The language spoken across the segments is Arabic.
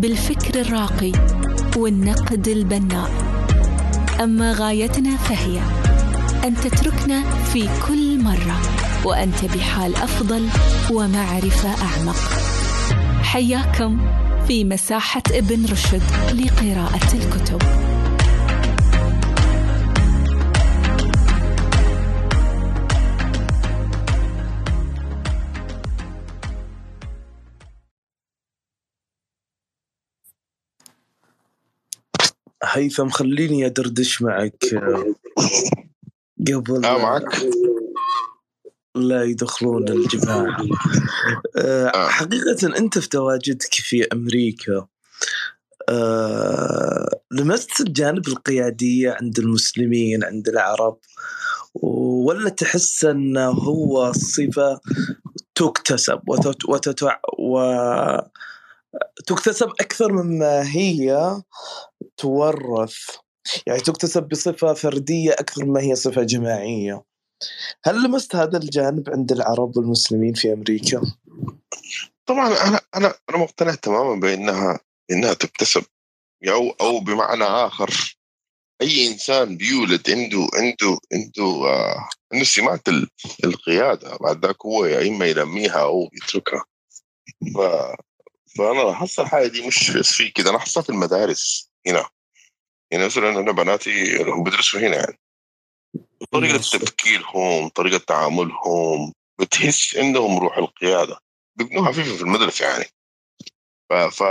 بالفكر الراقي والنقد البناء. أما غايتنا فهي أن تتركنا في كل مرة وأنت بحال أفضل ومعرفة أعمق. حياكم في مساحة ابن رشد لقراءة الكتب. هيثم خليني أدردش معك. قبل آه معك. لا يدخلون الجماعة. آه، حقيقة أنت في تواجدك في أمريكا آه، لمست الجانب القيادية عند المسلمين عند العرب ولا تحس أنه هو صفة تكتسب وتت... وتتع... و... تكتسب أكثر مما هي تورث. يعني تكتسب بصفة فردية أكثر ما هي صفة جماعية. هل لمست هذا الجانب عند العرب والمسلمين في أمريكا؟ طبعا أنا أنا أنا مقتنع تماما بأنها انها تكتسب أو أو بمعنى آخر أي إنسان بيولد عنده عنده عنده آه عنده سمات القيادة. بعد ذاك هو يا إما ينميها أو يتركها. ف فأنا لاحظت الحاجة دي مش بس في كده. أنا لاحظتها في المدارس. هنا. يعني مثلا أنا بناتي هم بيدرسوا هنا يعني. طريقة تفكيرهم طريقة تعاملهم بتحس عندهم روح القيادة. بيبنوها خفيفة في المدرسة يعني. ف... ف...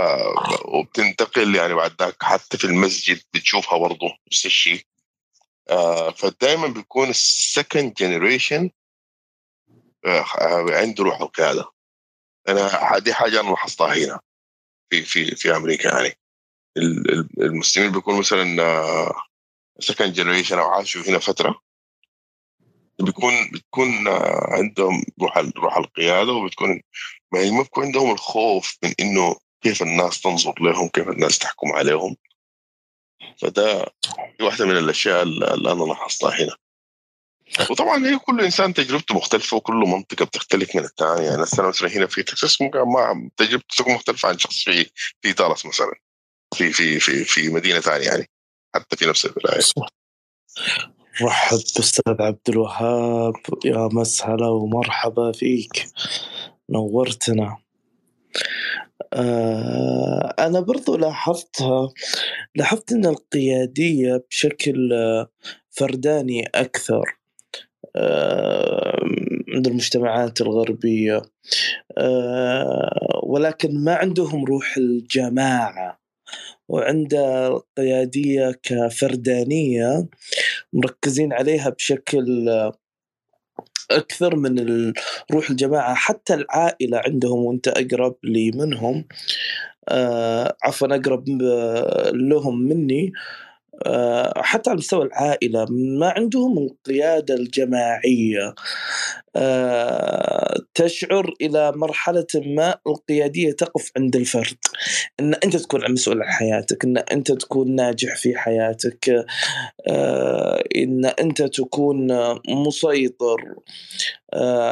وبتنتقل يعني بعد ذاك حتى في المسجد بتشوفها برضه نفس الشيء. آه فدائما بيكون ال second generation آه عنده روح القيادة. أنا دي حاجة أنا لاحظتها هنا في في في أمريكا يعني. المسلمين بيكون مثلا second generation أو عاشوا هنا فترة. بيكون بتكون عندهم روح روح القيادة وبتكون ما بيكون عندهم الخوف من إنه كيف الناس تنظر لهم كيف الناس تحكم عليهم. فده واحدة من الأشياء اللي أنا لاحظتها هنا. وطبعا هي كل إنسان تجربته مختلفة وكل منطقة بتختلف من الثانية يعني مثلا هنا في تكساس ممكن ما تجربته تكون مختلفة عن شخص في في دالاس مثلا. في في في في مدينة ثانية يعني حتى في نفس الولاية. رحب باستاذ عبد الوهاب يا مسهلا ومرحبا فيك. نورتنا. آه أنا برضو لاحظتها لاحظت أن القيادية بشكل فرداني أكثر آه عند المجتمعات الغربية آه ولكن ما عندهم روح الجماعة. وعنده القيادية كفردانية مركزين عليها بشكل أكثر من روح الجماعة. حتى العائلة عندهم وأنت أقرب لي منهم آه عفوا أقرب لهم مني آه، حتى على مستوى العائلة ما عندهم القيادة الجماعية. آه، تشعر إلى مرحلة ما القيادية تقف عند الفرد. أن أنت تكون مسؤول عن حياتك أن أنت تكون ناجح في حياتك آه، أن أنت تكون مسيطر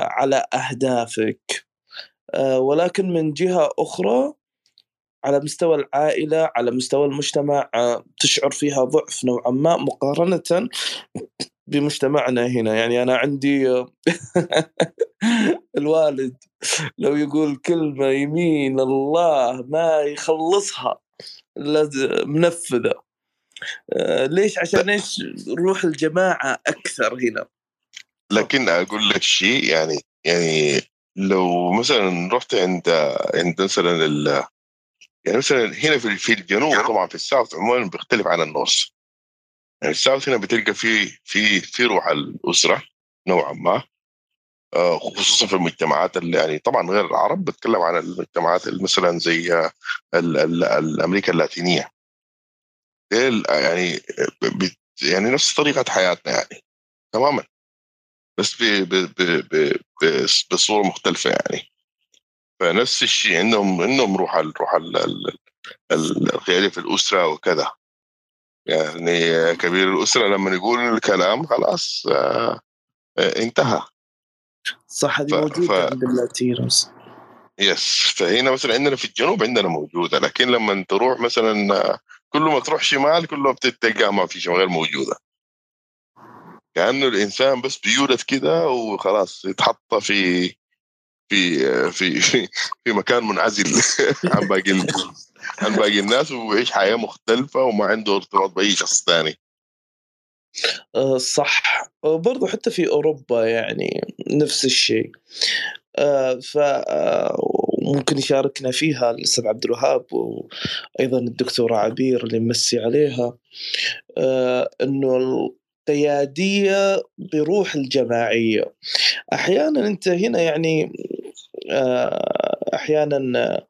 على أهدافك. ولكن من جهة أخرى على مستوى العائلة على مستوى المجتمع آه، تشعر فيها ضعف نوعا ما مقارنة بمجتمعنا هنا. يعني أنا عندي آه، الوالد لو يقول كلمة يمين الله ما يخلصها منفذة. آه، ليش؟ عشان إيش؟ روح الجماعة أكثر هنا. لكن أقول لك شيء يعني يعني لو مثلا رحت عند عند مثلا يعني مثلا هنا في في الجنوب طبعا في الساوث عموما بيختلف عن النص. يعني الساوث هنا بتلقى في في في روح الأسرة نوعا ما. آه، خصوصا في المجتمعات اللي يعني طبعا غير العرب بتكلم عن المجتمعات مثلا زي آه، ال ال الامريكا اللاتينية. يعني يعني نفس طريقة حياتنا يعني تماما. بس بصورة مختلفة يعني. فنفس الشيء عندهم عندهم روح ال روح القياديه في الأسرة وكذا. يعني كبير الأسرة لما يقول الكلام خلاص آه انتهى. صح هذه موجودة ف... عند اللاتينوس. يس فهنا مثلا عندنا في الجنوب عندنا موجودة لكن لما تروح مثلا كل ما تروح شمال كل ما بتلقاها ما في غير موجودة. كأنه الإنسان بس بيولد كده وخلاص يتحط في في في في, في مكان منعزل عن باقي عن باقي الناس ويعيش حياة مختلفة وما عنده ارتباط بأي شخص ثاني. آه، صح. برضو حتى في أوروبا يعني نفس الشيء. آه، ف ممكن آه، يشاركنا فيها الأستاذ عبد الوهاب وأيضا الدكتورة عبير اللي ممسي عليها. إنه القياديه بروح الجماعية. أحيانا أنت هنا يعني أحيانا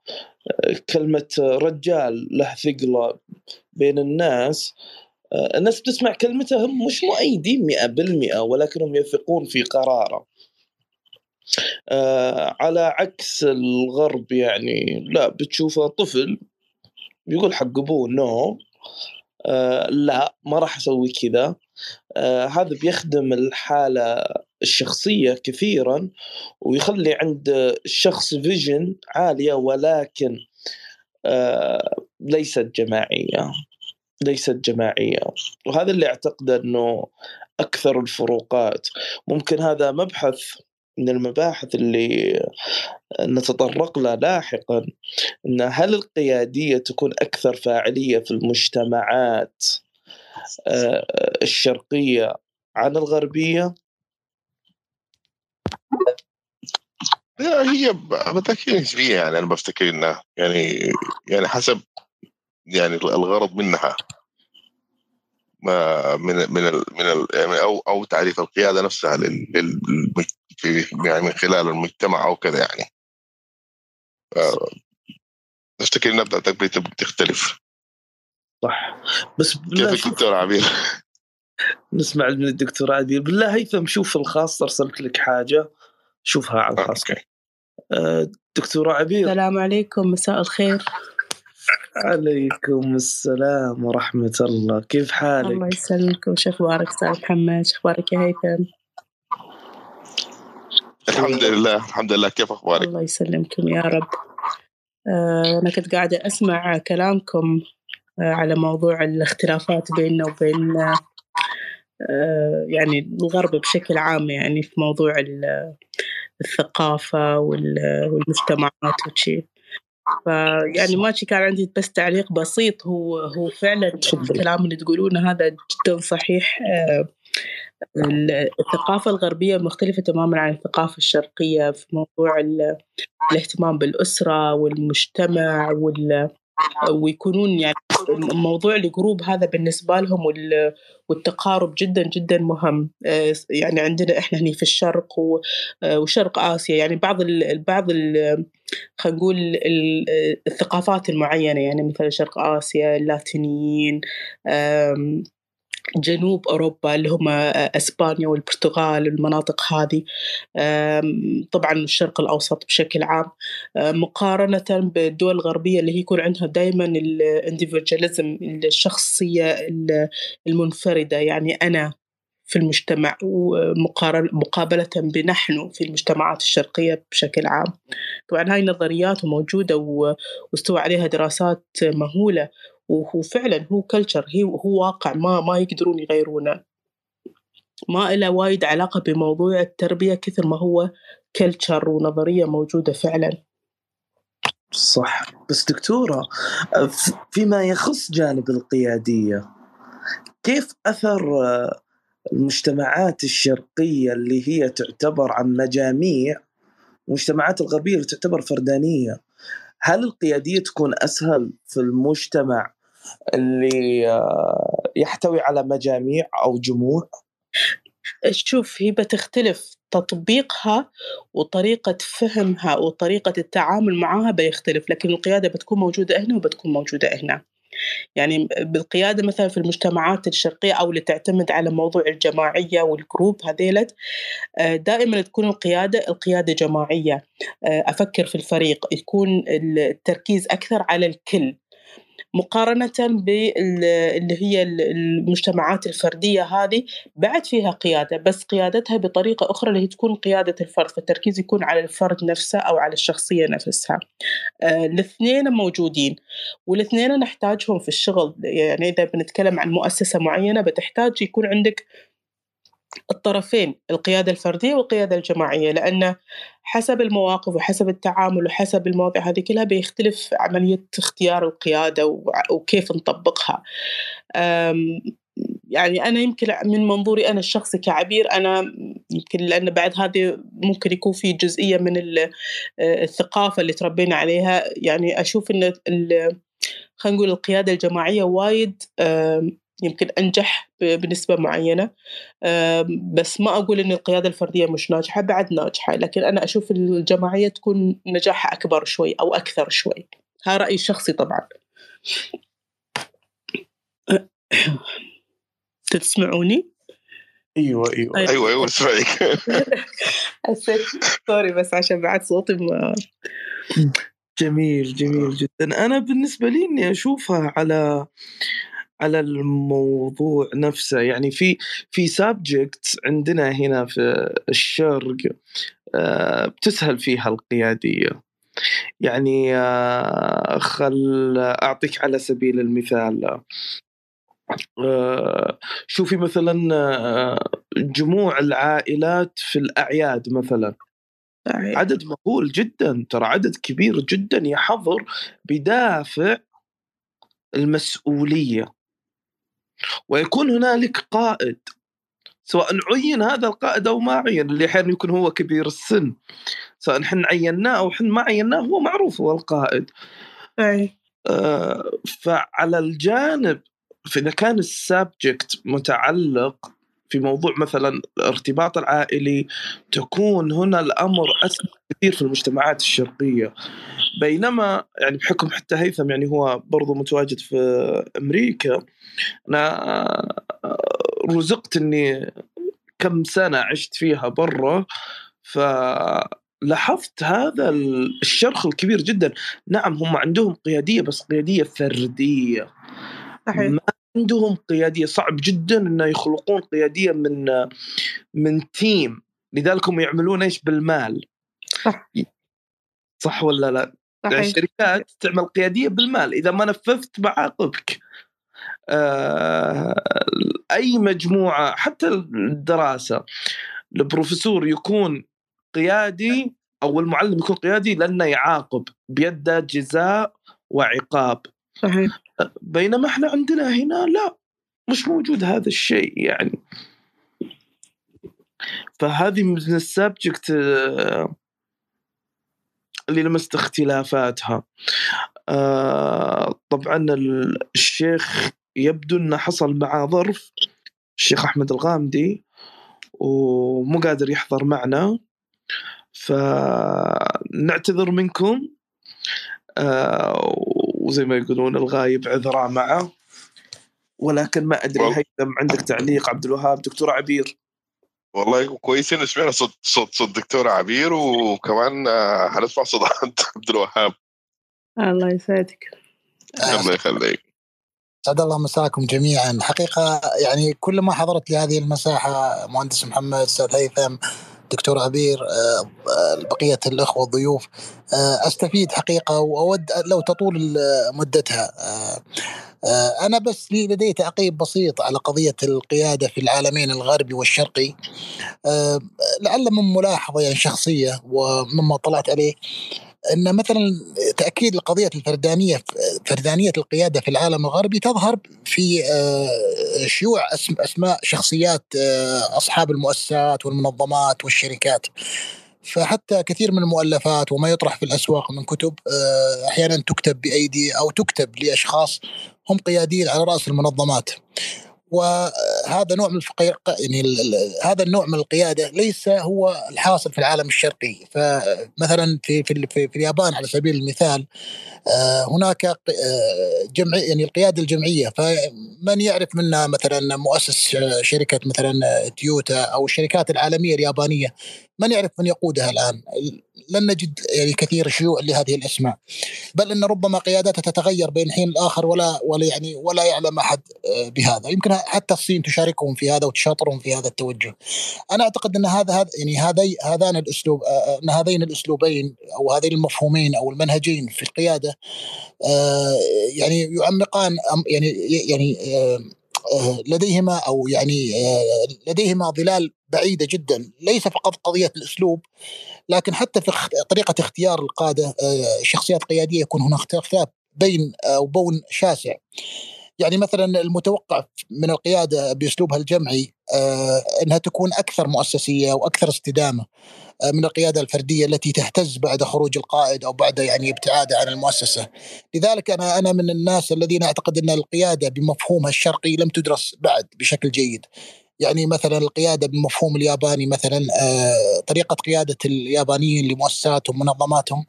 كلمة رجال له ثقله بين الناس الناس بتسمع كلمته هم مش مؤيدين 100% ولكنهم يثقون في قراره. آه على عكس الغرب يعني لا بتشوفه طفل بيقول حق أبوه no آه لا ما راح أسوي كذا. آه هذا بيخدم الحالة الشخصية كثيرا ويخلي عند الشخص vision عالية ولكن آه ليست جماعية ليست جماعية. وهذا اللي أعتقد إنه أكثر الفروقات. ممكن هذا مبحث من المباحث اللي نتطرق لها لاحقا إن هل القيادية تكون أكثر فاعلية في المجتمعات؟ آه، الشرقية عن الغربية؟ هي بالتاكيد نسبية يعني أنا بفتكر إنها يعني يعني حسب يعني الغرض منها. ما من من ال من ال يعني أو أو تعريف القيادة نفسها لل في يعني من خلال المجتمع أو كذا يعني. افتكر إنها بتختلف؟ صح. بس كيف الدكتور عبير؟ نسمع من الدكتور عبير. بالله هيثم شوف الخاص أرسلت لك حاجة شوفها على الخاص آه دكتورة عبير. السلام عليكم مساء الخير. عليكم السلام ورحمة الله. كيف حالك؟ الله يسلمكم شو أخبارك أستاذ محمد؟ شو أخبارك يا هيثم؟ الحمد لله الحمد لله. كيف أخبارك؟ الله يسلمكم يا رب. آه أنا كنت قاعدة أسمع كلامكم على موضوع الاختلافات بيننا وبين آه يعني الغرب بشكل عام يعني في موضوع الثقافة والمجتمعات وشي. فيعني ماشي كان عندي بس تعليق بسيط. هو هو فعلا الكلام اللي تقولونه هذا جدا صحيح. آه، الثقافة الغربية مختلفة تماما عن الثقافة الشرقية في موضوع الاهتمام بالأسرة والمجتمع وال ويكونون يعني موضوع الجروب هذا بالنسبة لهم والتقارب جدا جدا مهم. آه، يعني عندنا إحنا هني في الشرق آه، وشرق آسيا. يعني بعض ال بعض ال خلينا نقول الثقافات المعينة. يعني مثل شرق آسيا اللاتينيين جنوب أوروبا اللي هم أسبانيا والبرتغال المناطق هذه. طبعا الشرق الأوسط بشكل عام. مقارنة بالدول الغربية اللي هي يكون عندها دائما الانديفيدواليزم الشخصية المنفردة يعني أنا في المجتمع ومقابلة بنحن في المجتمعات الشرقية بشكل عام. طبعا هاي النظريات موجودة واستوى عليها دراسات مهولة. وهو فعلا هو culture هو واقع ما ما يقدرون يغيرونه. ما له وايد علاقة بموضوع التربية كثر ما هو culture ونظرية موجودة فعلا. صح. بس دكتورة فيما يخص جانب القيادية كيف أثر المجتمعات الشرقية اللي هي تعتبر عن مجاميع المجتمعات الغربية اللي تعتبر فردانية هل القيادية تكون أسهل في المجتمع اللي آه، يحتوي على مجاميع أو جموع. شوف هي بتختلف تطبيقها وطريقة فهمها وطريقة التعامل معها بيختلف لكن القيادة بتكون موجودة هنا وبتكون موجودة هنا. يعني بالقيادة مثلا في المجتمعات الشرقية أو اللي تعتمد على موضوع الجماعية والجروب هذيلت آه، دائما تكون القيادة القيادة جماعية. آه، أفكر في الفريق يكون التركيز أكثر على الكل. مقارنة باللي هي المجتمعات الفردية هذه بعد فيها قيادة بس قيادتها بطريقة أخرى اللي هي تكون قيادة الفرد فالتركيز يكون على الفرد نفسه أو على الشخصية نفسها. آه الاثنين موجودين والاثنين نحتاجهم في الشغل. يعني إذا بنتكلم عن مؤسسة معينة بتحتاج يكون عندك الطرفين القيادة الفردية والقيادة الجماعية لأن حسب المواقف وحسب التعامل وحسب المواضيع هذه كلها بيختلف عملية اختيار القيادة وكيف نطبقها. يعني أنا يمكن من منظوري أنا الشخصي كعبير أنا يمكن لأن بعد هذه ممكن يكون في جزئية من الثقافة اللي تربينا عليها. يعني أشوف إن خلينا نقول القيادة الجماعية وايد يمكن أنجح بنسبة معينة. بس ما أقول إن القيادة الفردية مش ناجحة بعد ناجحة لكن أنا أشوف الجماعية تكون نجاحها أكبر شوي أو أكثر شوي. هذا رأيي الشخصي طبعا. تسمعوني؟ أيوه أيوه. طيب. أيوه أيوه أسمعك. حسيت sorry بس عشان بعد صوتي ما جميل جميل جدا. أنا بالنسبة لي إني أشوفها على على الموضوع نفسه. يعني في في subject عندنا هنا في الشرق آه، بتسهل فيها القيادية. يعني آه، خل أعطيك على سبيل المثال آه، شوفي مثلا جموع العائلات في الأعياد مثلا. عدد مهول جدا ترى عدد كبير جدا يحضر بدافع المسؤولية. ويكون هنالك قائد سواء عين هذا القائد أو ما عين اللي أحيانا يكون هو كبير السن. سواء إحنا عيناه أو إحنا ما عيناه هو معروف هو القائد. أي. آه فعلى الجانب فإذا كان السبجكت متعلق في موضوع مثلا الارتباط العائلي تكون هنا الأمر أسهل كثير في المجتمعات الشرقية. بينما يعني بحكم حتى هيثم يعني هو برضو متواجد في أمريكا أنا رزقت إني كم سنة عشت فيها برا فلاحظت هذا الشرخ الكبير جدا. نعم هم عندهم قيادية بس قيادية فردية. صحيح. ما عندهم قيادية. صعب جدا إنه يخلقون قيادية من من تيم. لذلك هم يعملون إيش؟ بالمال. صح. صح ولا لا؟ صحيح. الشركات تعمل قيادية بالمال. إذا ما نفذت بعاقبك. آه أي مجموعة حتى الدراسة البروفيسور يكون قيادي أو المعلم يكون قيادي لأنه يعاقب. بيده جزاء وعقاب. صحيح. بينما إحنا عندنا هنا لا مش موجود هذا الشيء يعني. فهذه من السبجكت آه، اللي لمست اختلافاتها. آه، طبعا الشيخ يبدو إنه حصل معه ظرف الشيخ أحمد الغامدي ومو قادر يحضر معنا. فنعتذر منكم. آه، وزي ما يقولون الغايب عذرا معه. ولكن ما أدري هيثم عندك تعليق عبد الوهاب دكتور عبير؟ والله كويسين سمعنا صوت صوت صوت دكتور عبير وكمان حنسمع صوت عبد الوهاب. الله يسعدك. الله يخليك. سعد الله مساكم جميعا. حقيقة يعني كل ما حضرت لهذه المساحة مهندس محمد أستاذ هيثم دكتور عبير آه، بقية الأخوة الضيوف آه، أستفيد حقيقة وأود لو تطول مدتها. آه، أنا بس لدي تعقيب بسيط على قضية القيادة في العالمين الغربي والشرقي. لعل من ملاحظة يعني شخصية ومما طلعت عليه. إن مثلا تأكيد القضية الفردانية فردانية القيادة في العالم الغربي تظهر في آه، شيوع أسماء شخصيات آه، أصحاب المؤسسات والمنظمات والشركات. فحتى كثير من المؤلفات وما يطرح في الأسواق من كتب آه، أحيانا تكتب بأيدي أو تكتب لأشخاص هم قياديين على رأس المنظمات. وهذا نوع من الفقير يعني هذا النوع من القيادة ليس هو الحاصل في العالم الشرقي. فمثلا في في, في, في اليابان على سبيل المثال آه، هناك آه، جمع يعني القيادة الجمعية. فمن يعرف منا مثلا مؤسس شركة مثلا تويوتا أو الشركات العالمية اليابانية من يعرف من يقودها الآن؟ لن نجد يعني كثير شيوع لهذه الأسماء بل إن ربما قياداتها تتغير بين حين الآخر ولا ولا يعني ولا يعلم أحد آه، بهذا. يمكن حتى الصين تشاركهم في هذا وتشاطرهم في هذا التوجه. أنا أعتقد إن هذا هذا يعني هذي هذان الأسلوب إن هذين الأسلوبين أو هذين المفهومين أو المنهجين في القيادة يعني يعمقان يعني يعني لديهما أو يعني لديهما ظلال بعيدة جدا ليس فقط قضية الأسلوب لكن حتى في طريقة اختيار القادة شخصيات قيادية يكون هناك اختلاف بين أو بون شاسع. يعني مثلا المتوقع من القيادة بأسلوبها الجمعي إنها تكون أكثر مؤسسية وأكثر استدامة آه، من القيادة الفردية التي تهتز بعد خروج القائد أو بعد يعني ابتعاده عن المؤسسة. لذلك أنا أنا من الناس الذين أعتقد إن القيادة بمفهومها الشرقي لم تدرس بعد بشكل جيد. يعني مثلا القيادة بالمفهوم الياباني مثلا آه، طريقة قيادة اليابانيين لمؤسساتهم ومنظماتهم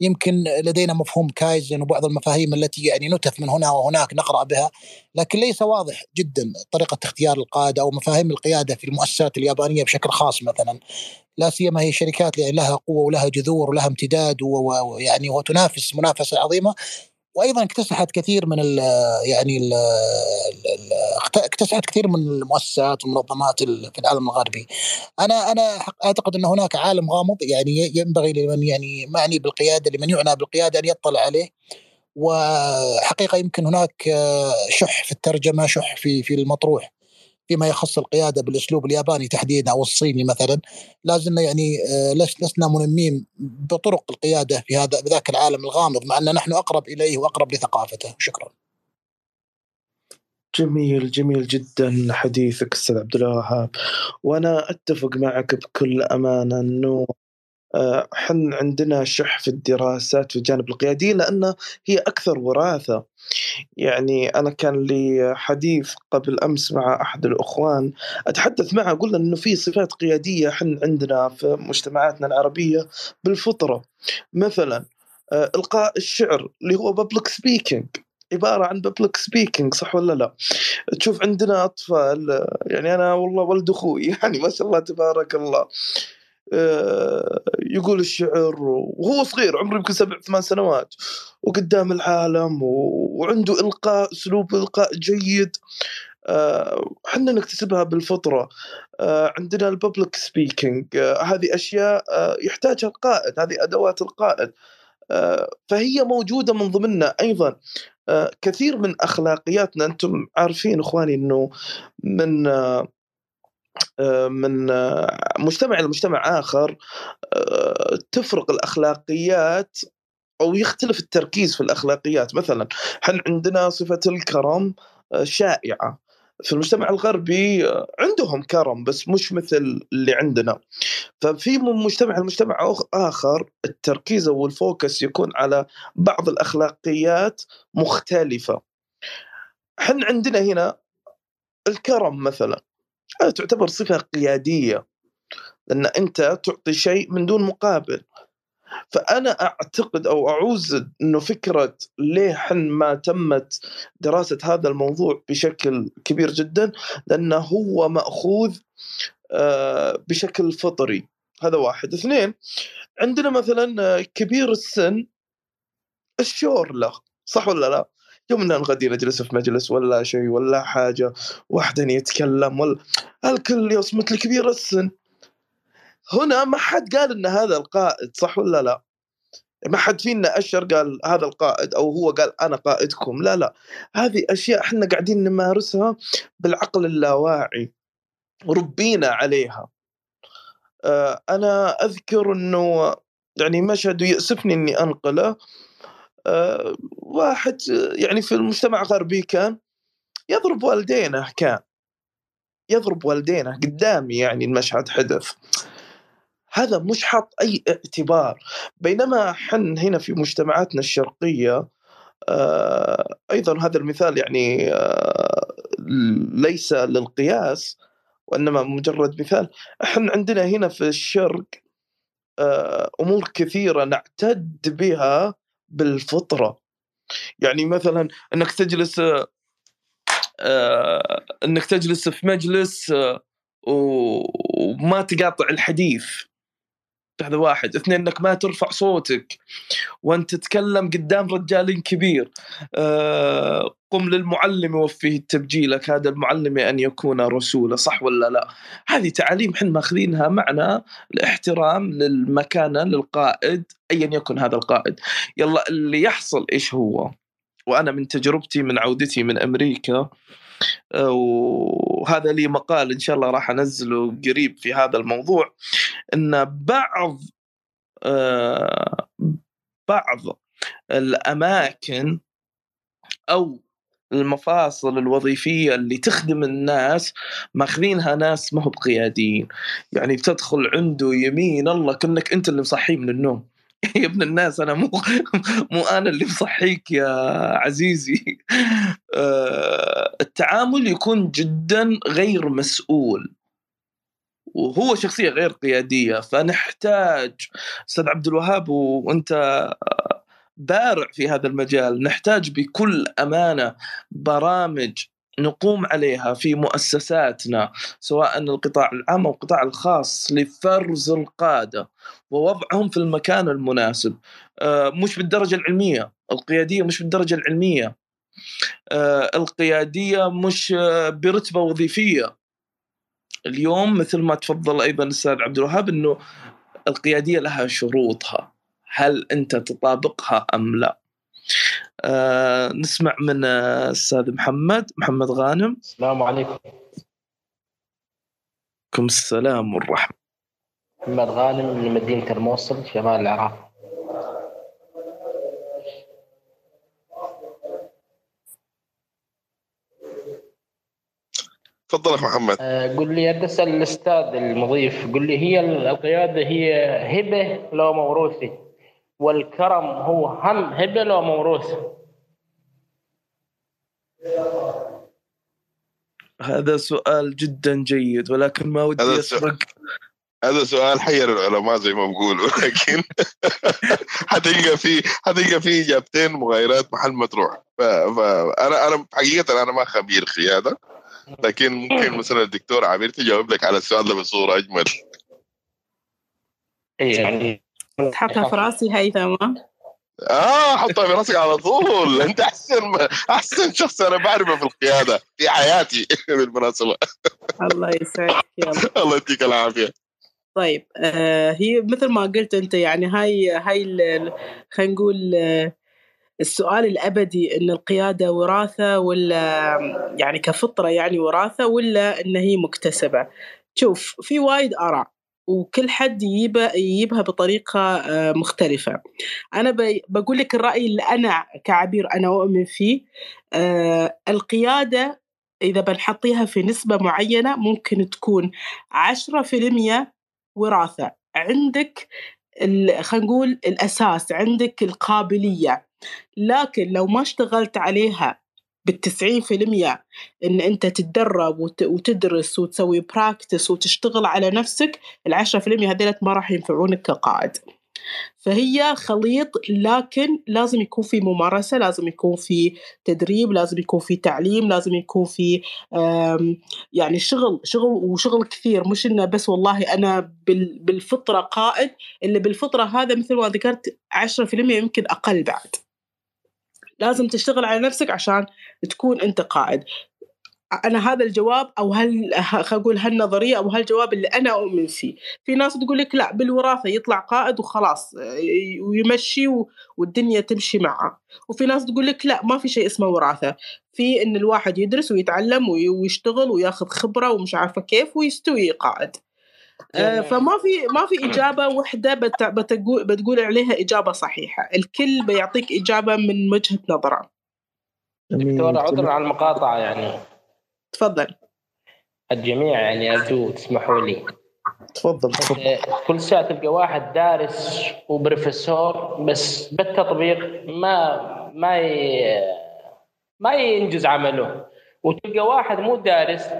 يمكن لدينا مفهوم كايزن وبعض المفاهيم التي يعني نتف من هنا وهناك نقرأ بها لكن ليس واضح جدا طريقة اختيار القادة أو مفاهيم القيادة في المؤسسات اليابانية بشكل خاص مثلا. لا سيما هي شركات لها قوة ولها جذور ولها امتداد ويعني وتنافس منافسة عظيمة. وأيضا اكتسحت كثير من ال يعني ال اكتسحت كثير من المؤسسات والمنظمات في العالم الغربي. أنا أنا أعتقد إن هناك عالم غامض يعني ينبغي لمن يعني معني بالقيادة لمن يعنى بالقيادة أن يطلع عليه وحقيقة يمكن هناك شح في الترجمة شح في في المطروح فيما يخص القيادة بالأسلوب الياباني تحديدا أو الصيني مثلا لازلنا يعني آه، لسنا ملمين بطرق القيادة في هذا بذاك العالم الغامض مع ان نحن أقرب إليه وأقرب لثقافته شكرا. جميل جميل جدا حديثك أستاذ عبد الوهاب وأنا أتفق معك بكل أمانة إنه حن عندنا شح في الدراسات في الجانب القيادي لأن هي أكثر وراثة. يعني أنا كان لي حديث قبل أمس مع أحد الأخوان أتحدث معه قلنا أنه في صفات قيادية حن عندنا في مجتمعاتنا العربية بالفطرة. مثلا آه، إلقاء الشعر اللي هو public speaking عبارة عن public speaking صح ولا لا؟ تشوف عندنا أطفال يعني أنا والله ولد أخوي يعني ما شاء الله تبارك الله. آه، يقول الشعر وهو صغير عمره يمكن سبع ثمان سنوات وقدام العالم وعنده إلقاء أسلوب إلقاء جيد. إحنا آه، نكتسبها بالفطرة. آه، عندنا الببليك سبيكينج. هذه أشياء يحتاجها القائد هذه أدوات القائد. فهي موجودة من ضمننا أيضا. كثير من أخلاقياتنا أنتم عارفين إخواني أنه من آه، من آه، مجتمع لمجتمع آخر آه، تفرق الأخلاقيات أو يختلف التركيز في الأخلاقيات. مثلا إحنا عندنا صفة الكرم؟ شائعة. في المجتمع الغربي عندهم كرم بس مش مثل اللي عندنا. ففي من مجتمع لمجتمع آخر التركيز أو الفوكس يكون على بعض الأخلاقيات مختلفة. إحنا عندنا هنا الكرم مثلا؟ هذا تعتبر صفة قيادية لأن أنت تعطي شيء من دون مقابل. فأنا أعتقد أو أعوز أنه فكرة ليه حن ما تمت دراسة هذا الموضوع بشكل كبير جدا لأنه هو مأخوذ آه، بشكل فطري. هذا واحد. اثنين عندنا مثلا كبير السن الشور له صح ولا لا؟ يوم ان نغدي نجلس في مجلس ولا شيء ولا حاجة واحد يتكلم ولا الكل يصمت لكبير السن. هنا ما حد قال إن هذا القائد صح ولا لا؟ ما حد فينا أشر قال هذا القائد أو هو قال أنا قائدكم. لا لا. هذه أشياء إحنا قاعدين نمارسها بالعقل اللاواعي ربينا عليها. آه، أنا أذكر إنه يعني مشهد يأسفني إني أنقله. آه، واحد يعني في المجتمع الغربي كان يضرب والدينه كان يضرب والدينه قدامي يعني المشهد حدث. هذا مش حط أي اعتبار. بينما حن هنا في مجتمعاتنا الشرقية آه، أيضا هذا المثال يعني آه، ليس للقياس وإنما مجرد مثال. إحنا عندنا هنا في الشرق آه، أمور كثيرة نعتد بها بالفطرة. يعني مثلا إنك تجلس آه، إنك تجلس في مجلس آه، وما تقاطع الحديث. هذا واحد. اثنين إنك ما ترفع صوتك. وأنت تتكلم قدام رجال كبير. آه، قم للمعلم وفيه التبجيلك هذا المعلم أن يكون رسولا. صح ولا لا؟ هذه تعاليم إحنا ماخذينها معنا الاحترام للمكانة للقائد ايا يكن هذا القائد. يلا اللي يحصل إيش هو؟ وأنا من تجربتي من عودتي من أمريكا وهذا لي مقال إن شاء الله راح أنزله قريب في هذا الموضوع إن بعض آه، بعض الأماكن أو المفاصل الوظيفية اللي تخدم الناس ماخذينها ناس ما هو بقياديين. يعني بتدخل عنده يمين الله كأنك أنت اللي مصحيه من النوم. يا ابن الناس أنا مو مو أنا اللي مصحيك يا عزيزي. آه، التعامل يكون جدا غير مسؤول. وهو شخصية غير قيادية فنحتاج أستاذ عبد الوهاب وأنت بارع في هذا المجال. نحتاج بكل أمانة برامج نقوم عليها في مؤسساتنا سواء القطاع العام أو القطاع الخاص لفرز القادة ووضعهم في المكان المناسب. آه، مش بالدرجة العلمية القيادية مش بالدرجة العلمية. آه، القيادية مش آه، برتبة وظيفية. اليوم مثل ما تفضل أيضا الأستاذ عبد الوهاب إنه القيادية لها شروطها. هل أنت تطابقها أم لا؟ آه نسمع من الأستاذ محمد محمد غانم. السلام عليكم. عليكم السلام والرحمة. محمد غانم من مدينة الموصل شمال العراق. تفضل محمد. آه، قل لي أسأل الأستاذ المضيف قل لي هي القيادة هي هبة لو موروثه والكرم هو هم. هبه لو موروث. هذا سؤال جدا جيد ولكن ما ودي هذا اسبق هذا سؤال حير العلماء زي ما بقولوا لكن حتلقى فيه حتلقى فيه إجابتين مغايرات محل ما تروح. فانا أنا حقيقة أنا ما خبير قياده لكن ممكن مثلا الدكتور عبير تجاوب لك على السؤال ده بصورة أجمل. اي يعني تحطها في راسي هيثم آه حطها في راسك على طول. أنت أحسن أحسن شخص أنا بعرفه في القيادة في حياتي بالمناسبة. الله يسعدك يلا الله يديك العافية. طيب آه هي مثل ما قلت أنت يعني هاي هاي خلينا نقول آه، السؤال الأبدي إن القيادة وراثة ولا يعني كفطرة يعني وراثة ولا إن هي مكتسبة. شوف في وايد آراء. وكل حد يجيبها يجيبها بطريقة آه، مختلفة. أنا بقول لك الرأي اللي أنا كعبير أنا اؤمن فيه آه، القيادة إذا بنحطيها في نسبة معينة ممكن تكون 10% وراثة. عندك خلينا نقول الأساس عندك القابلية. لكن لو ما اشتغلت عليها بالتسعين في المية. إن أنت تتدرب وت- وتدرس وتسوي براكتس وتشتغل على نفسك العشرة في المية هذيلت ما راح ينفعونك كقائد فهي خليط لكن لازم يكون في ممارسة لازم يكون في تدريب لازم يكون في تعليم لازم يكون في يعني شغل شغل وشغل كثير. مش إنه بس والله أنا بال- بالفطرة قائد اللي بالفطرة هذا مثل ما ذكرت عشرة في المية يمكن أقل بعد. لازم تشتغل على نفسك عشان تكون أنت قائد. أنا هذا الجواب أو هل نقول هالنظرية أو هالجواب اللي أنا أؤمن فيه. في ناس تقول لك لا بالوراثة يطلع قائد وخلاص ويمشي والدنيا تمشي معه. وفي ناس تقول لك لا ما في شيء اسمه وراثة. في إن الواحد يدرس ويتعلم وي- ويشتغل وياخذ خبرة ومش عارفة كيف ويستوي قائد. آه، فما في ما في إجابة واحدة بت- بتقول بتقول عليها إجابة صحيحة. الكل بيعطيك إجابة من وجهة نظره. دكتور عذرا على المقاطعة يعني. تفضل. الجميع يعني ارجو تسمحوا لي. تفضل تفضل. كل ساعة تلقى واحد دارس وبروفيسور بس بالتطبيق ما ما ي... ما ينجز عمله. وتلقى واحد مو دارس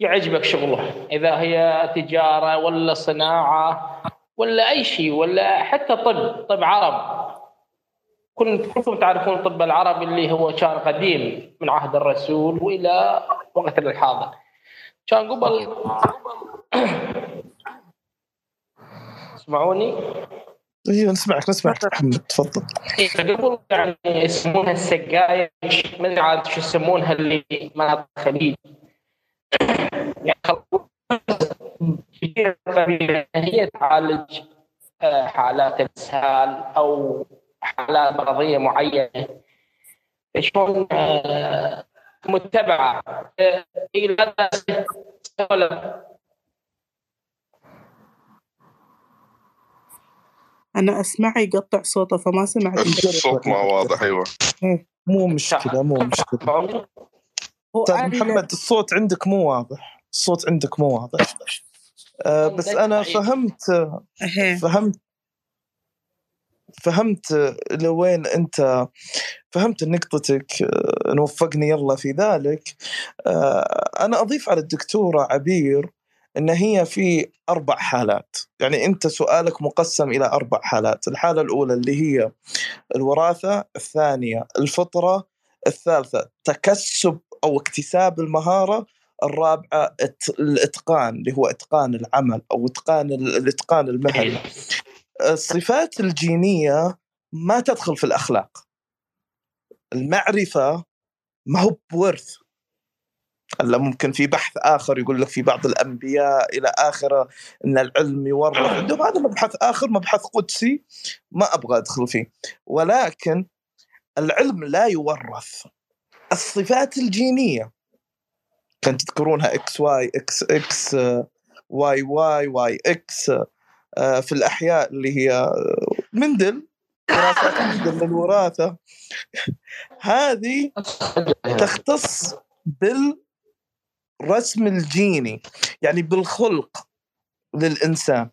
يعجبك شغله. إذا هي تجارة ولا صناعة ولا أي شيء ولا حتى طب طب عرب. كلكم تعرفون طب العرب اللي هو كان قديم من عهد الرسول وإلى وقتنا الحاضر. كان قبل تسمعوني؟ أيوه نسمعك نسمعك محمد تفضل. قبل يعني يسمونها السقايه ما أدري عاد شو يسمونها اللي مناطق الخليج يعني هي تعالج آه، حالات الاسهال أو حالات مرضيه معينة. شلون آه، متبعة. آه، إلى أنا أسمعه يقطع صوته فما سمعت. الصوت ما واضح أيوه. مو مشكلة مو مشكلة. أنا- محمد الصوت عندك مو واضح. الصوت عندك مو واضح. آه بس أنا فهمت إيه. فهمت فهمت لوين أنت فهمت نقطتك آه، وفقني الله في ذلك. آه، أنا أضيف على الدكتورة عبير إن هي في أربع حالات. يعني أنت سؤالك مقسم إلى أربع حالات. الحالة الأولى اللي هي الوراثة الثانية الفطرة الثالثة تكسب أو اكتساب المهارة الرابعة إت- الإتقان اللي هو إتقان العمل أو إتقان ال- الإتقان المهني. الصفات الجينية ما تدخل في الأخلاق. المعرفة ما هو بورث. هلأ ممكن في بحث آخر يقول لك في بعض الأنبياء إلى آخرة إن العلم يورث. عندهم هذا مبحث آخر مبحث قدسي ما أبغى أدخل فيه. ولكن العلم لا يورث. الصفات الجينية. كان تذكرونها إكس واي إكس إكس آه، YY YX آه، في الأحياء اللي هي آه، مندل دراسات مندل للوراثه هذه تختص بالرسم الجيني يعني بالخلق للإنسان.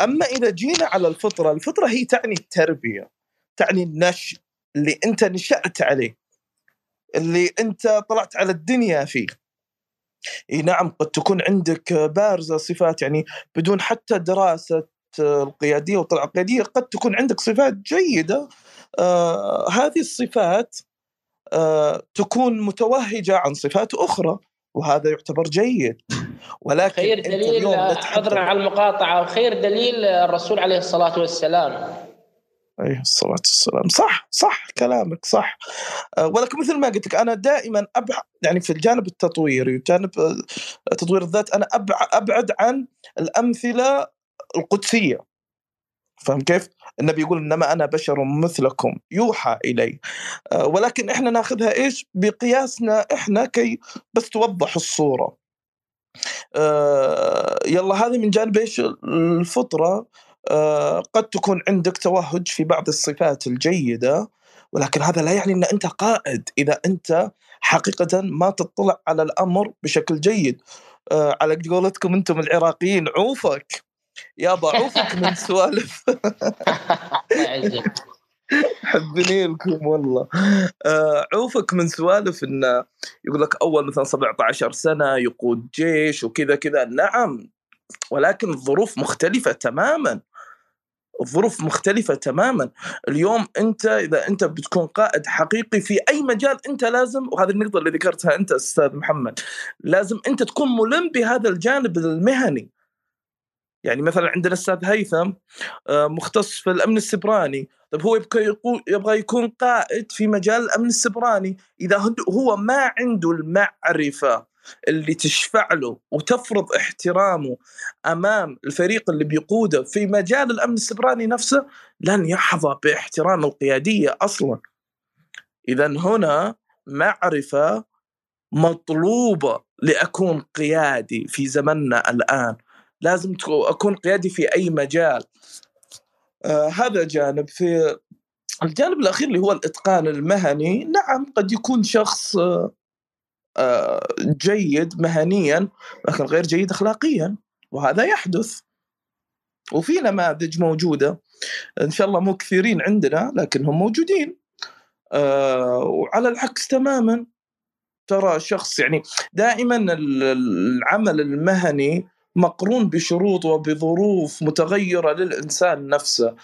أما إذا جينا على الفطرة الفطرة هي تعني التربية تعني النشء اللي أنت نشأت عليه اللي أنت طلعت على الدنيا فيه. إي نعم قد تكون عندك بارزة صفات يعني بدون حتى دراسة القيادية والطلعة القيادية قد تكون عندك صفات جيدة. آه هذه الصفات آه تكون متوهجة عن صفات أخرى وهذا يعتبر جيد. ولكن خير دليل عذرا تحدث على المقاطعة خير دليل الرسول عليه الصلاة والسلام. عليه الصلاة والسلام. صح صح كلامك صح. آه، ولكن مثل ما قلت لك أنا دائما أبعد يعني في الجانب التطويري وجانب آه، تطوير الذات أنا أبع- أبعد عن الأمثلة القدسية. فهم كيف؟ النبي يقول إنما أنا بشر مثلكم يوحى إلي. آه، ولكن إحنا ناخذها إيش؟ بقياسنا إحنا كي بس توضح الصورة. آه، يلا هذه من جانب إيش؟ الفطرة. آه، قد تكون عندك توهج في بعض الصفات الجيدة ولكن هذا لا يعني أن أنت قائد إذا أنت حقيقة ما تطلع على الأمر بشكل جيد. آه، على قولتكم أنتم العراقيين عوفك! يابا عوفك من سوالف. حبني لكم والله. آه، عوفك من سوالف انه يقول لك أول مثلا 17 سنة يقود جيش وكذا كذا. نعم ولكن الظروف مختلفة تماما. الظروف مختلفة تماما. اليوم أنت إذا أنت بتكون قائد حقيقي في أي مجال أنت لازم وهذه النقطة اللي ذكرتها أنت أستاذ محمد لازم أنت تكون ملم بهذا الجانب المهني. يعني مثلا عندنا الأستاذ هيثم آه، مختص في الأمن السبراني. طيب هو يبغى يكون قائد في مجال الأمن السبراني. إذا هو ما عنده المعرفة اللي تشفع له وتفرض احترامه أمام الفريق اللي بيقوده في مجال الأمن السبراني نفسه لن يحظى باحترام القيادية أصلا. اذا هنا معرفة مطلوبة لأكون قيادي في زمننا الآن. لازم أكون قيادي في أي مجال. آه هذا جانب في الجانب الأخير اللي هو الإتقان المهني، نعم قد يكون شخص آه، جيد مهنيا لكن غير جيد اخلاقيا وهذا يحدث. وفي نماذج موجودة إن شاء الله مو كثيرين عندنا لكنهم موجودين. آه وعلى العكس تماما. ترى شخص يعني دائما العمل المهني مقرون بشروط وبظروف متغيرة للإنسان نفسه.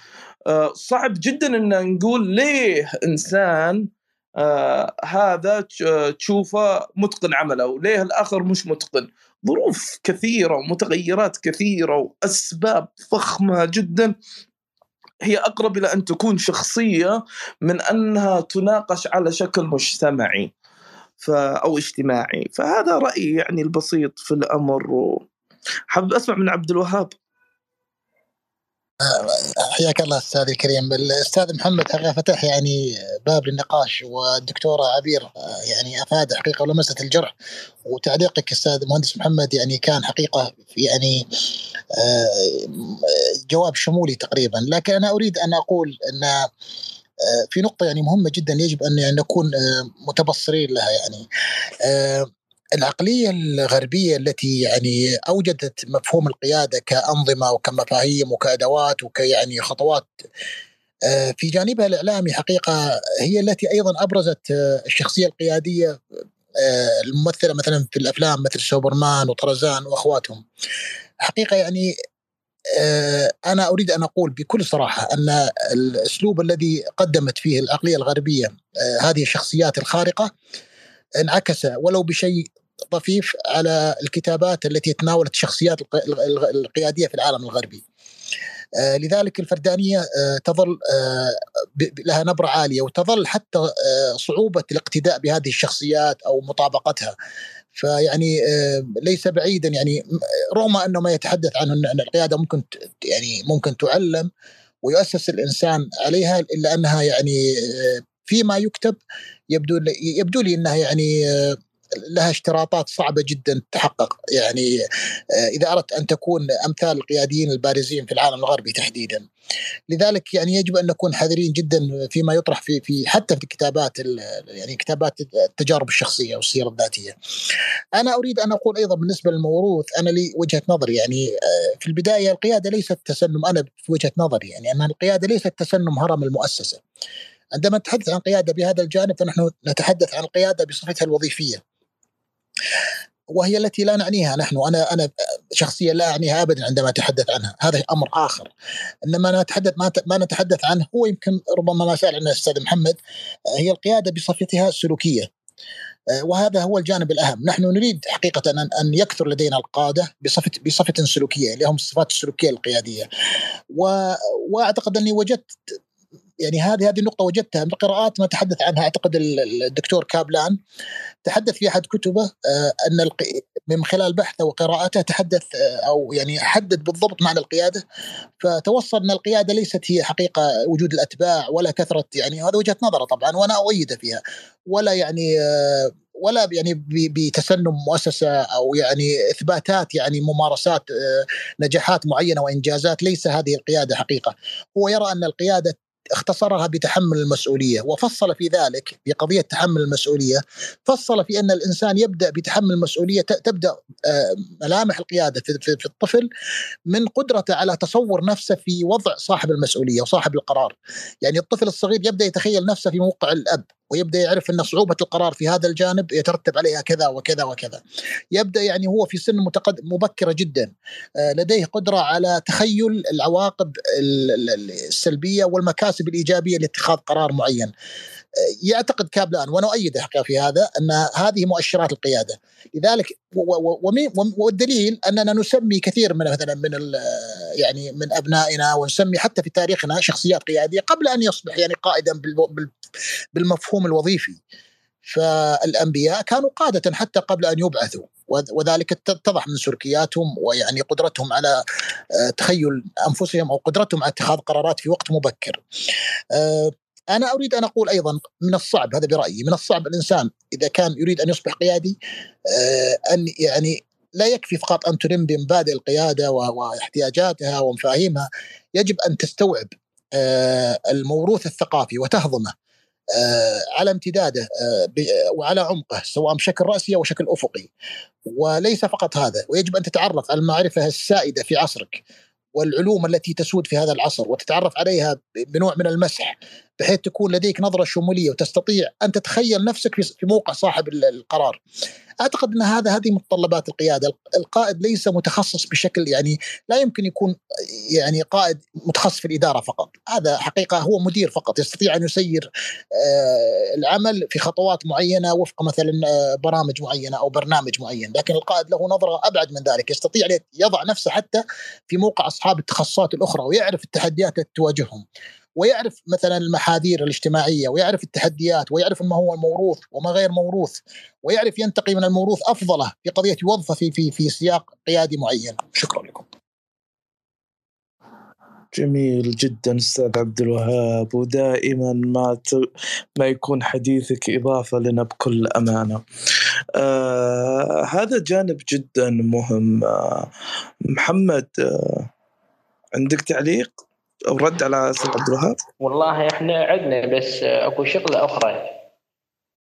آه، صعب جدا إن نقول ليه إنسان آه هذا تشوفه متقن عمله وليه الآخر مش متقن؟ ظروف كثيرة ومتغيرات كثيرة وأسباب فخمة جدا. هي أقرب إلى أن تكون شخصية من أنها تناقش على شكل مجتمعي ف أو اجتماعي. فهذا رأيي يعني البسيط في الأمر حابب أسمع من عبد الوهاب. حياك الله أستاذ الكريم. الأستاذ محمد حقيقه فتح يعني باب للنقاش؟ والدكتوره عبير يعني أفاد حقيقة ولمست الجرح وتعليقك أستاذ مهندس محمد يعني كان حقيقة يعني آه، جواب شمولي تقريبا. لكن أنا أريد أن أقول أن آه، في نقطة يعني مهمة جدا يجب أن يعني نكون آه، متبصرين لها يعني. العقلية الغربية التي يعني أوجدت مفهوم القيادة كأنظمة وكمفاهيم وكأدوات وكيعني خطوات آه، في جانبها الإعلامي حقيقة هي التي أيضا أبرزت آه، الشخصية القيادية آه، الممثلة مثلا في الأفلام مثل سوبرمان وطرزان وأخواتهم. حقيقة يعني أنا أريد أن أقول بكل صراحة أن الأسلوب الذي قدمت فيه العقلية الغربية هذه الشخصيات الخارقة انعكس ولو بشيء طفيف على الكتابات التي تناولت الشخصيات القيادية في العالم الغربي. آه، لذلك الفردانية آه، تظل آه، لها نبرة عالية وتظل حتى صعوبة الاقتداء بهذه الشخصيات أو مطابقتها. فيعني ليس بعيدا يعني رغم أنه ما يتحدث عنه ان القيادة ممكن يعني ممكن تعلم ويؤسس الإنسان عليها إلا أنها يعني فيما يكتب يبدو يبدو لي إنها يعني لها اشتراطات صعبة جدا تحقق يعني آه، إذا أردت أن تكون أمثال القياديين البارزين في العالم الغربي تحديدا. لذلك يعني يجب أن نكون حذرين جدا فيما يطرح في في حتى في كتابات يعني كتابات التجارب الشخصية والسيرة الذاتية. أنا أريد أن أقول أيضا بالنسبة للموروث أنا لي وجهة نظر يعني آه، في البداية القيادة ليست تسنم أنا في وجهة نظري يعني أن القيادة ليست تسنم هرم المؤسسة. عندما نتحدث عن قيادة بهذا الجانب فنحن نتحدث عن القياده بصفتها الوظيفية وهي التي لا نعنيها نحن. أنا أنا شخصيا لا أعنيها ابدا عندما أتحدث عنها. هذا أمر آخر. إنما نتحدث ما ما نتحدث عنه هو يمكن ربما ما سأل عنه الاستاذ محمد هي القيادة بصفتها السلوكية. وهذا هو الجانب الأهم، نحن نريد حقيقة أن أن يكثر لدينا القادة بصفة بصفة سلوكية اللي هم الصفات السلوكية القيادية. و... وأعتقد أني وجدت يعني هذه هذه النقطة وجدتها بقراءات ما تحدث عنها أعتقد الدكتور كابلان. تحدث في أحد كتبه آه، أن من خلال بحثه وقراءته تحدث آه، أو يعني حدد بالضبط معنى القيادة. فتوصل أن القيادة ليست هي حقيقة وجود الأتباع ولا كثرة يعني هذا وجهة نظره طبعا وأنا أؤيده فيها. ولا يعني آه، ولا يعني بتسنم مؤسسة أو يعني إثباتات يعني ممارسات نجاحات معينة وإنجازات ليس هذه القيادة حقيقة. هو يرى أن القيادة اختصرها بتحمل المسؤولية وفصل في ذلك في قضيه تحمل المسؤولية فصل في أن الإنسان يبدأ بتحمل المسؤولية تبدأ آه، ملامح القيادة في الطفل من قدرته على تصور نفسه في وضع صاحب المسؤولية وصاحب القرار. يعني الطفل الصغير يبدأ يتخيل نفسه في موقع الأب. ويبدأ يعرف إن صعوبة القرار في هذا الجانب يترتب عليها كذا وكذا وكذا. يبدأ يعني هو في سن متقدم مبكرة جدا آه، لديه قدرة على تخيل العواقب السلبية والمكاسب الإيجابية لاتخاذ قرار معين. يعتقد كابلان وأنا اؤيد الحقيقة في هذا أن هذه مؤشرات القيادة لذلك والدليل أننا نسمي كثير من مثلا من يعني من أبنائنا ونسمي حتى في تاريخنا شخصيات قيادية قبل أن يصبح يعني قائدا بالمفهوم الوظيفي فالأنبياء كانوا قادة حتى قبل أن يبعثوا وذلك اتضح من سلوكياتهم ويعني قدرتهم على آه، تخيل أنفسهم أو قدرتهم على اتخاذ قرارات في وقت مبكر. آه، أنا أريد أن أقول أيضا من الصعب هذا برأيي من الصعب الإنسان إذا كان يريد أن يصبح قيادي آه، أن يعني لا يكفي فقط أن تلم بمبادئ القيادة واحتياجاتها ومفاهيمها يجب أن تستوعب الموروث الثقافي وتهضمه على امتداده وعلى عمقه سواء بشكل رأسي أو بشكل أفقي. وليس فقط هذا ويجب أن تتعرف على المعرفة السائدة في عصرك والعلوم التي تسود في هذا العصر وتتعرف عليها بنوع من المسح. بحيث تكون لديك نظرة شمولية وتستطيع أن تتخيل نفسك في موقع صاحب القرار. أعتقد أن هذا هذه متطلبات القيادة، القائد ليس متخصص بشكل يعني لا يمكن يكون يعني قائد متخصص في الإدارة فقط، هذا حقيقة هو مدير فقط يستطيع أن يسير آه، العمل في خطوات معينة وفق مثلا آه، برامج معينة أو برنامج معين، لكن القائد له نظرة أبعد من ذلك، يستطيع أن يضع نفسه حتى في موقع أصحاب التخصصات الأخرى ويعرف التحديات التي تواجههم. ويعرف مثلا المحاذير الاجتماعية ويعرف التحديات ويعرف ما هو موروث وما غير موروث ويعرف ينتقي من الموروث أفضله في قضية يوظفه في في في سياق قيادي معين شكرا لكم جميل جدا أستاذ عبد الوهاب ودائما ما ت... ما يكون حديثك إضافة لنا بكل أمانة. آه هذا جانب جدا مهم آه محمد آه عندك تعليق؟ أو رد على أستاذ عبد الوهاب؟ والله إحنا عندنا بس أكو شغلة أخرى.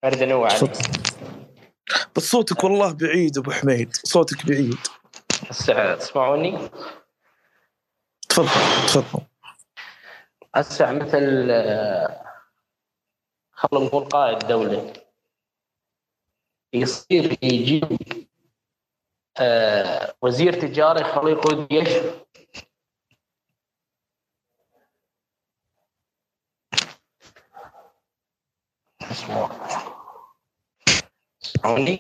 أريد أنوع بس صوتك والله بعيد أبو حميد. صوتك بعيد. هسه تسمعوني؟ تفضل تفضل. هسه مثل خلينا نقول قائد دولة. يصير يجيب آه وزير تجارة يخليه يقود جيش. اسمه؟ والله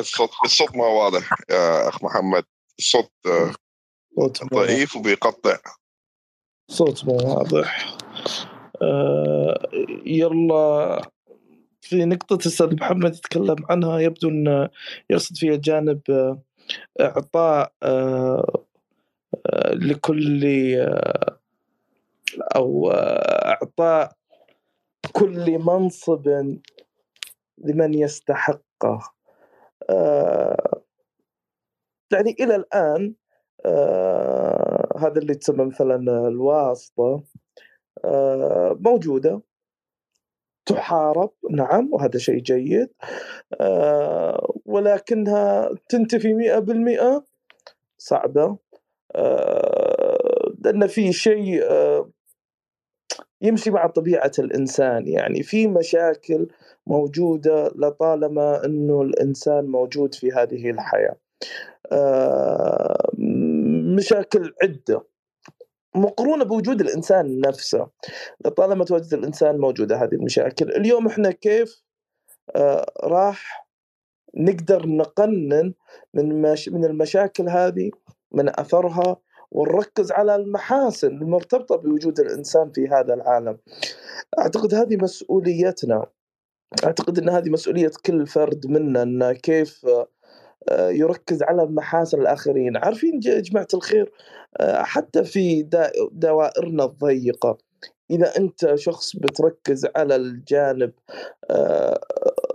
الصوت الصوت ما واضح يا أخ محمد. الصوت آه، صوت ضعيف وبيقطع. صوت مو واضح. آه يلا في نقطة الأستاذ محمد يتكلم عنها يبدو أن يقصد فيها جانب آه، إعطاء آه، آه، لكل آه، أو آه، إعطاء كل منصب لمن يستحقه. آه، يعني إلى الآن آه، هذا اللي تسمى مثلا الواسطة آه، موجودة. تحارب نعم وهذا شيء جيد. ولكنها تنتفي مئة بالمئة صعبة. لأن في شيء يمشي مع طبيعة الإنسان. يعني في مشاكل موجودة لطالما أنه الإنسان موجود في هذه الحياة. آه، مشاكل عدة. مقرونة بوجود الإنسان نفسه. لطالما تواجد الإنسان موجودة هذه المشاكل. اليوم إحنا كيف؟ آه، راح نقدر نقنن من من المشاكل هذه من أثرها ونركز على المحاسن المرتبطة بوجود الإنسان في هذا العالم. أعتقد هذه مسؤوليتنا. أعتقد أن هذه مسؤولية كل فرد منا أن كيف آه، يركز على محاسن الآخرين. عارفين يا جماعة الخير آه، حتى في دوائرنا الضيقة إذا أنت شخص بتركز على الجانب آه،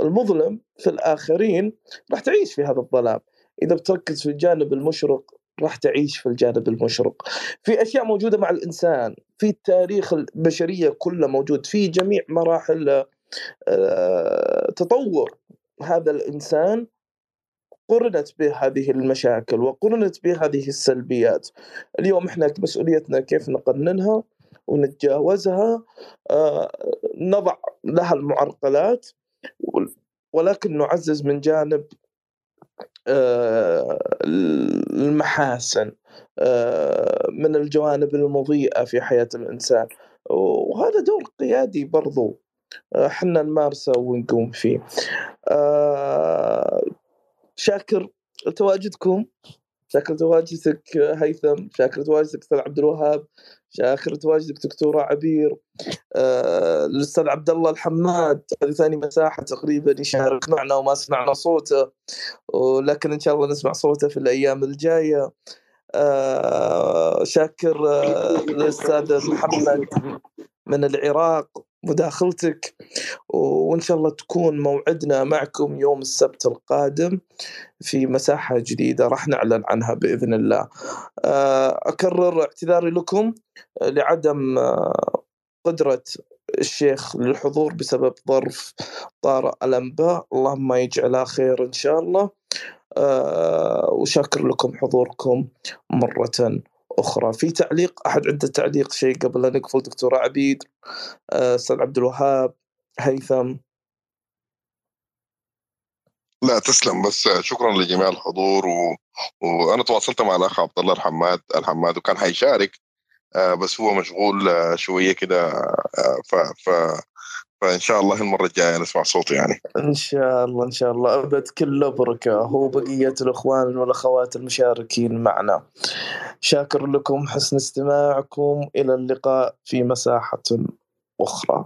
المظلم في الآخرين راح تعيش في هذا الظلام. إذا بتركز في الجانب المشرق راح تعيش في الجانب المشرق. في أشياء موجودة مع الإنسان في التاريخ البشرية كله موجود في جميع مراحل آه، تطور هذا الإنسان قرنت به هذه المشاكل وقرنت به هذه السلبيات. اليوم إحنا مسؤوليتنا كيف نقننها ونتجاوزها؟ آه، نضع لها المعرقلات ولكن نعزز من جانب المحاسن آه، من الجوانب المضيئة في حياة الإنسان. وهذا دور قيادي برضو آه، حنا نمارسه ونقوم فيه. آه، شاكر تواجدكم شاكر تواجدك هيثم شاكر تواجدك أستاذ عبد الوهاب. شاكر تواجدك دكتورة عبير. آه، الأستاذ عبد الله الحماد هذه ثاني مساحة تقريبا يشارك معنا وما سمعنا صوته ولكن إن شاء الله نسمع صوته في الأيام الجاية. آه، شاكر آه، الاستاذ محمد من العراق مداخلتك. وإن شاء الله تكون موعدنا معكم يوم السبت القادم في مساحة جديدة راح نعلن عنها بإذن الله. آه، أكرر اعتذاري لكم لعدم آه، قدرة الشيخ للحضور بسبب ظرف طارئ الانباء، اللهم يجعلها خير إن شاء الله. آه، وشاكر لكم حضوركم مرة أخرى في تعليق أحد عنده تعليق شيء قبل لا نقفل دكتور عبيد آه، أستاذ عبد الوهاب هيثم. لا تسلم بس شكرا لجميع الحضور و... وأنا تواصلت مع الأخ عبد الله الحماد الحماد وكان حيشارك آه، بس هو مشغول آه، شوية كده آه، ف... ف... فإن شاء الله المرة الجاية نسمع صوته يعني. إن شاء الله إن شاء الله. أبد كله بركه هو بقية الإخوان والأخوات المشاركين معنا. شاكر لكم حسن استماعكم. إلى اللقاء في مساحة أخرى.